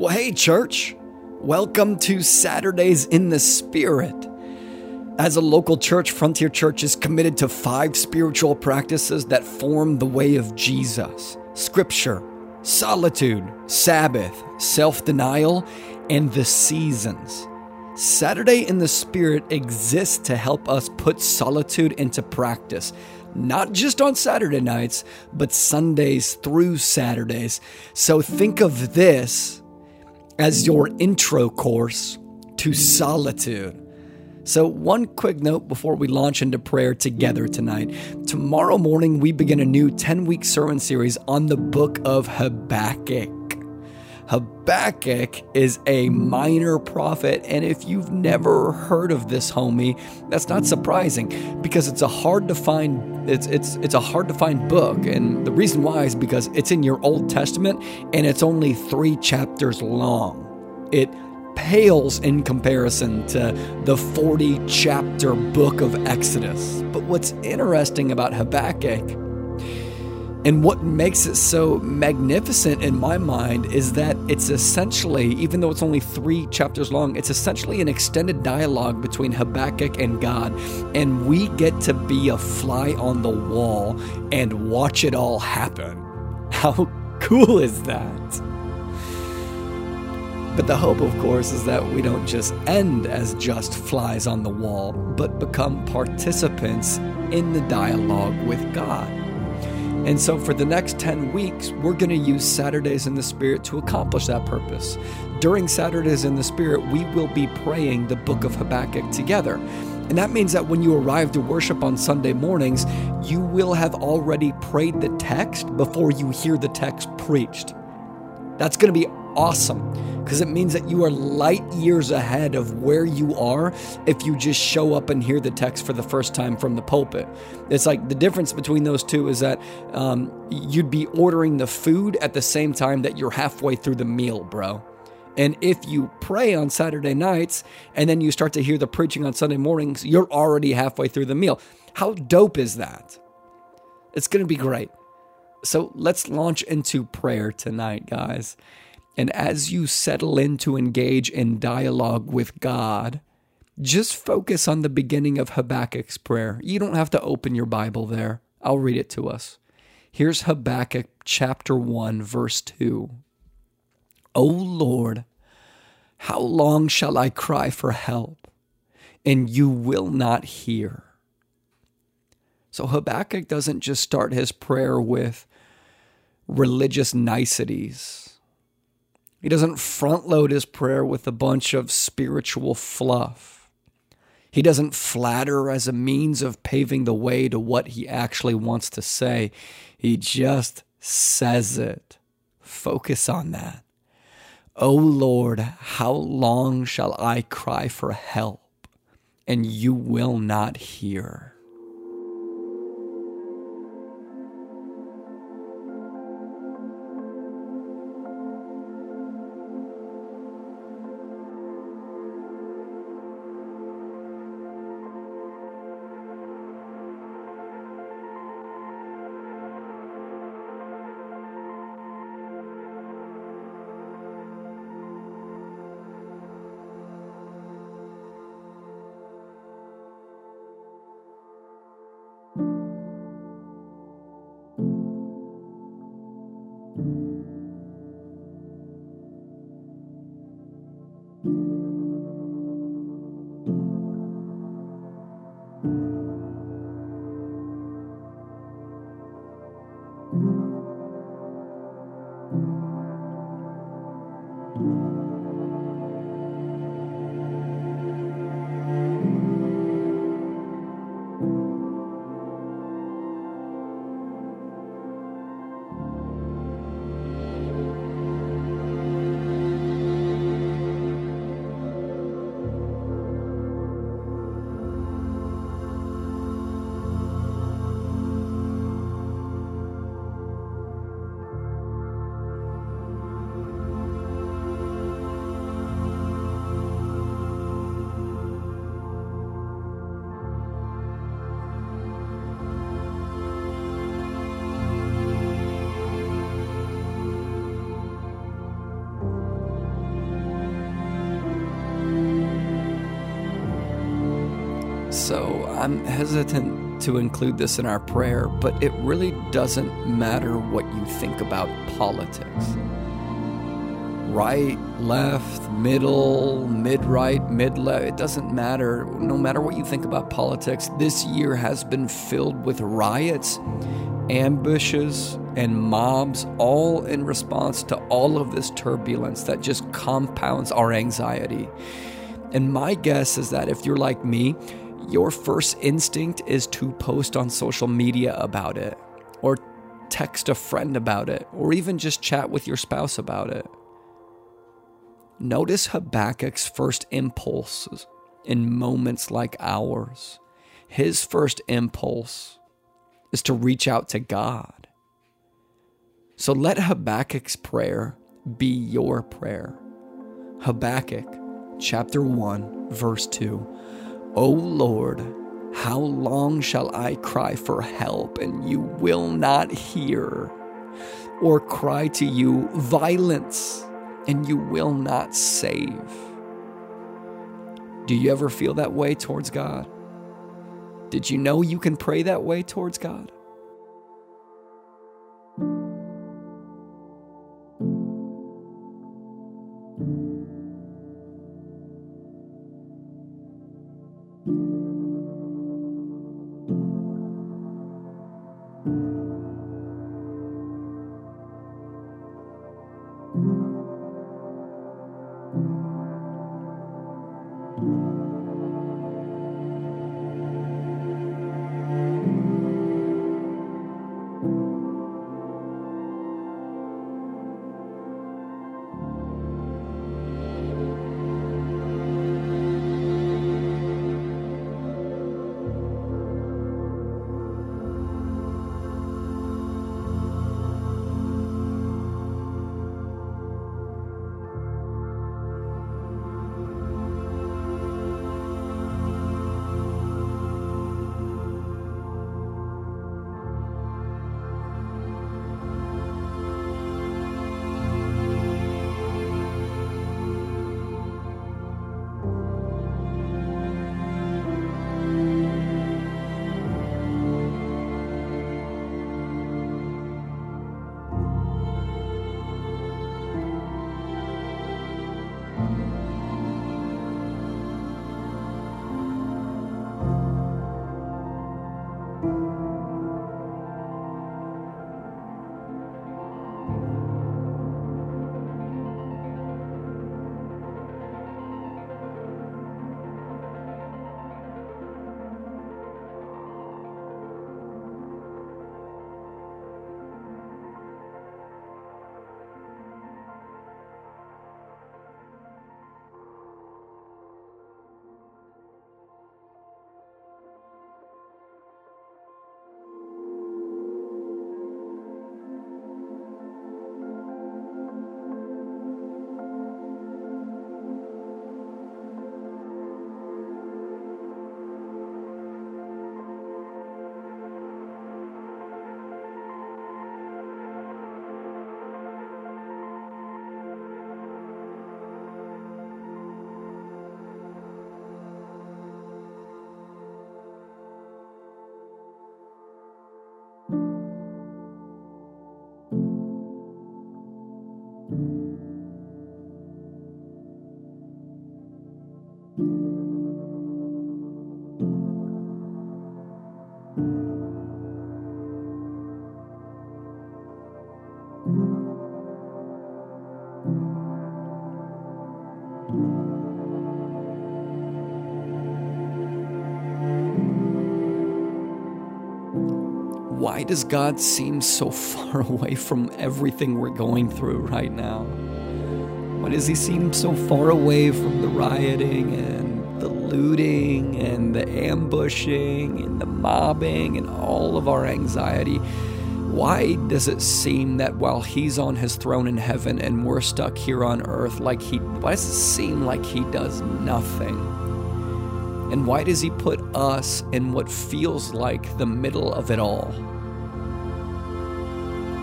Well, hey, church. Welcome to Saturdays in the Spirit. As a local church, Frontier Church is committed to five spiritual practices that form the way of Jesus Scripture, solitude, Sabbath, self denial, and the seasons. Saturday in the Spirit exists to help us put solitude into practice, not just on Saturday nights, but Sundays through Saturdays. So think of this as your intro course to solitude. So, one quick note before we launch into prayer together tonight. Tomorrow morning, we begin a new 10 week sermon series on the book of Habakkuk. Habakkuk is a minor prophet, and if you've never heard of this homie, that's not surprising because it's a hard to find it's it's it's a hard to find book, and the reason why is because it's in your Old Testament and it's only three chapters long. It pales in comparison to the 40 chapter book of Exodus. But what's interesting about Habakkuk and what makes it so magnificent in my mind is that it's essentially, even though it's only three chapters long, it's essentially an extended dialogue between Habakkuk and God. And we get to be a fly on the wall and watch it all happen. How cool is that? But the hope, of course, is that we don't just end as just flies on the wall, but become participants in the dialogue with God. And so, for the next 10 weeks, we're going to use Saturdays in the Spirit to accomplish that purpose. During Saturdays in the Spirit, we will be praying the book of Habakkuk together. And that means that when you arrive to worship on Sunday mornings, you will have already prayed the text before you hear the text preached. That's going to be awesome because it means that you are light years ahead of where you are if you just show up and hear the text for the first time from the pulpit. It's like the difference between those two is that um, you'd be ordering the food at the same time that you're halfway through the meal, bro. And if you pray on Saturday nights and then you start to hear the preaching on Sunday mornings, you're already halfway through the meal. How dope is that? It's going to be great. So let's launch into prayer tonight, guys. And as you settle in to engage in dialogue with God, just focus on the beginning of Habakkuk's prayer. You don't have to open your Bible there. I'll read it to us. Here's Habakkuk chapter 1, verse 2. O Lord, how long shall I cry for help, and you will not hear? So Habakkuk doesn't just start his prayer with religious niceties he doesn't front load his prayer with a bunch of spiritual fluff. He doesn't flatter as a means of paving the way to what he actually wants to say. He just says it. Focus on that. O Lord, how long shall I cry for help, and you will not hear? I'm hesitant to include this in our prayer, but it really doesn't matter what you think about politics. Right, left, middle, mid right, mid left, it doesn't matter. No matter what you think about politics, this year has been filled with riots, ambushes, and mobs, all in response to all of this turbulence that just compounds our anxiety. And my guess is that if you're like me, your first instinct is to post on social media about it, or text a friend about it, or even just chat with your spouse about it. Notice Habakkuk's first impulses in moments like ours. His first impulse is to reach out to God. So let Habakkuk's prayer be your prayer. Habakkuk chapter 1, verse 2. O Lord, how long shall I cry for help and you will not hear? Or cry to you violence and you will not save? Do you ever feel that way towards God? Did you know you can pray that way towards God? Why does God seem so far away from everything we're going through right now? Why does He seem so far away from the rioting and the looting and the ambushing and the mobbing and all of our anxiety? Why does it seem that while He's on His throne in heaven and we're stuck here on earth, like He, why does it seem like He does nothing? And why does He put us in what feels like the middle of it all?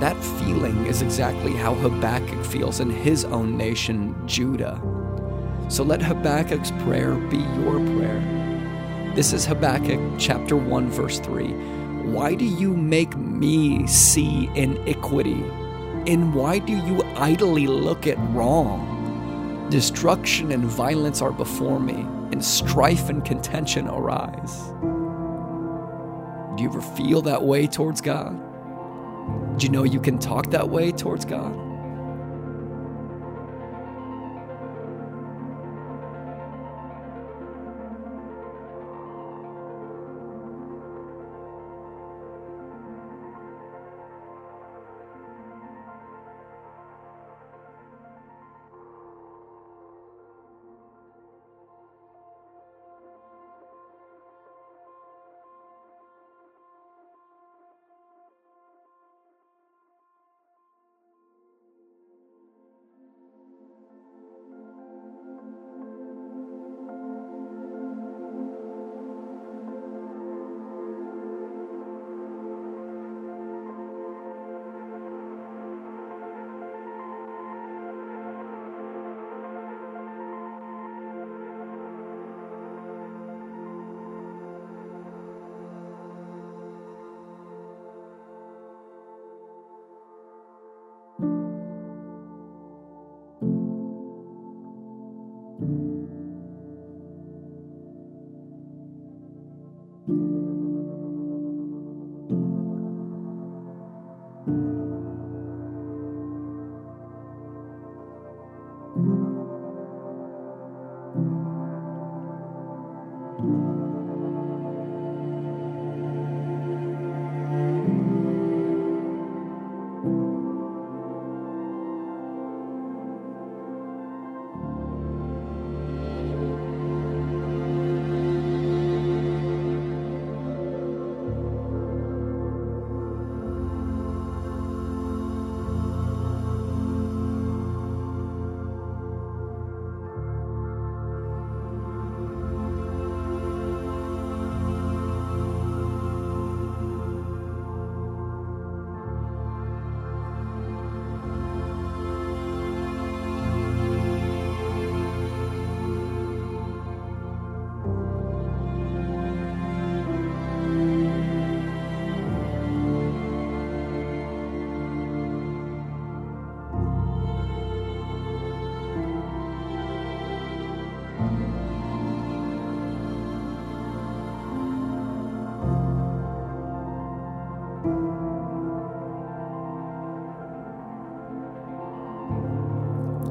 That feeling is exactly how Habakkuk feels in his own nation, Judah. So let Habakkuk's prayer be your prayer This is Habakkuk chapter 1, verse 3. Why do you make me see iniquity? And why do you idly look at wrong? Destruction and violence are before me, and strife and contention arise. Do you ever feel that way towards God? Do you know you can talk that way towards God?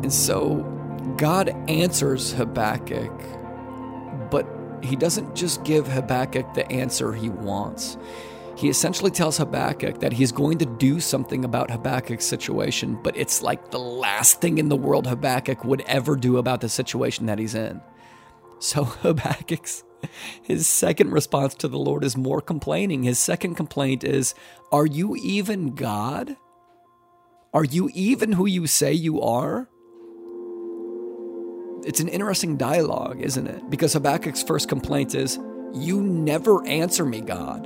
And so God answers Habakkuk, but he doesn't just give Habakkuk the answer he wants. He essentially tells Habakkuk that he's going to do something about Habakkuk's situation, but it's like the last thing in the world Habakkuk would ever do about the situation that he's in. So Habakkuk's his second response to the Lord is more complaining. His second complaint is, Are you even God? Are you even who you say you are? It's an interesting dialogue, isn't it? Because Habakkuk's first complaint is, You never answer me, God.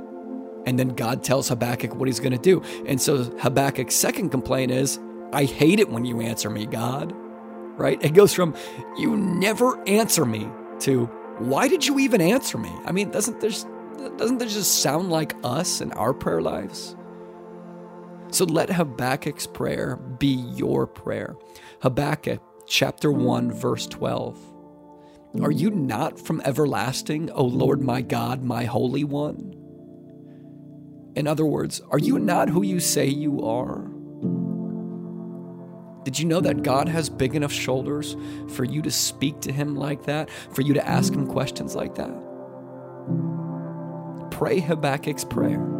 And then God tells Habakkuk what he's going to do. And so Habakkuk's second complaint is, I hate it when you answer me, God. Right? It goes from, You never answer me to, Why did you even answer me? I mean, doesn't this, doesn't this just sound like us and our prayer lives? So let Habakkuk's prayer be your prayer. Habakkuk chapter 1, verse 12. Are you not from everlasting, O Lord my God, my Holy One? In other words, are you not who you say you are? Did you know that God has big enough shoulders for you to speak to Him like that, for you to ask Him questions like that? Pray Habakkuk's prayer.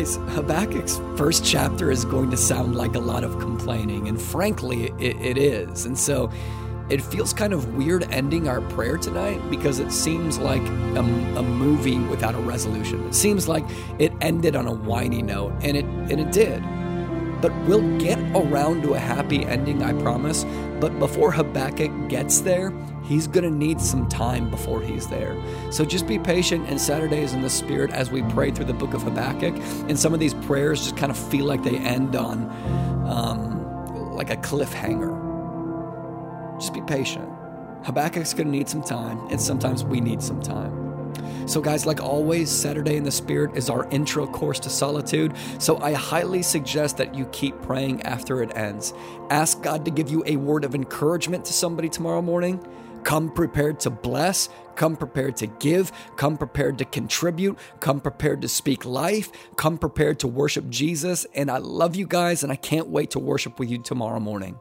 Guys, Habakkuk's first chapter is going to sound like a lot of complaining, and frankly, it, it is. And so it feels kind of weird ending our prayer tonight because it seems like a, a, movie without a resolution. It seems like it ended on a whiny note, and it and it did. But we'll get around to a happy ending, I promise. But before Habakkuk gets there, he's going to need some time before he's there. So just be patient and Saturdays in the Spirit as we pray through the book of Habakkuk. And some of these prayers just kind of feel like they end on um, like a cliffhanger. Just be patient. Habakkuk's going to need some time, and sometimes we need some time. So, guys, like always, Saturday in the Spirit is our intro course to solitude. So, I highly suggest that you keep praying after it ends. Ask God to give you a word of encouragement to somebody tomorrow morning. Come prepared to bless, come prepared to give, come prepared to contribute, come prepared to speak life, come prepared to worship Jesus. And I love you guys, and I can't wait to worship with you tomorrow morning.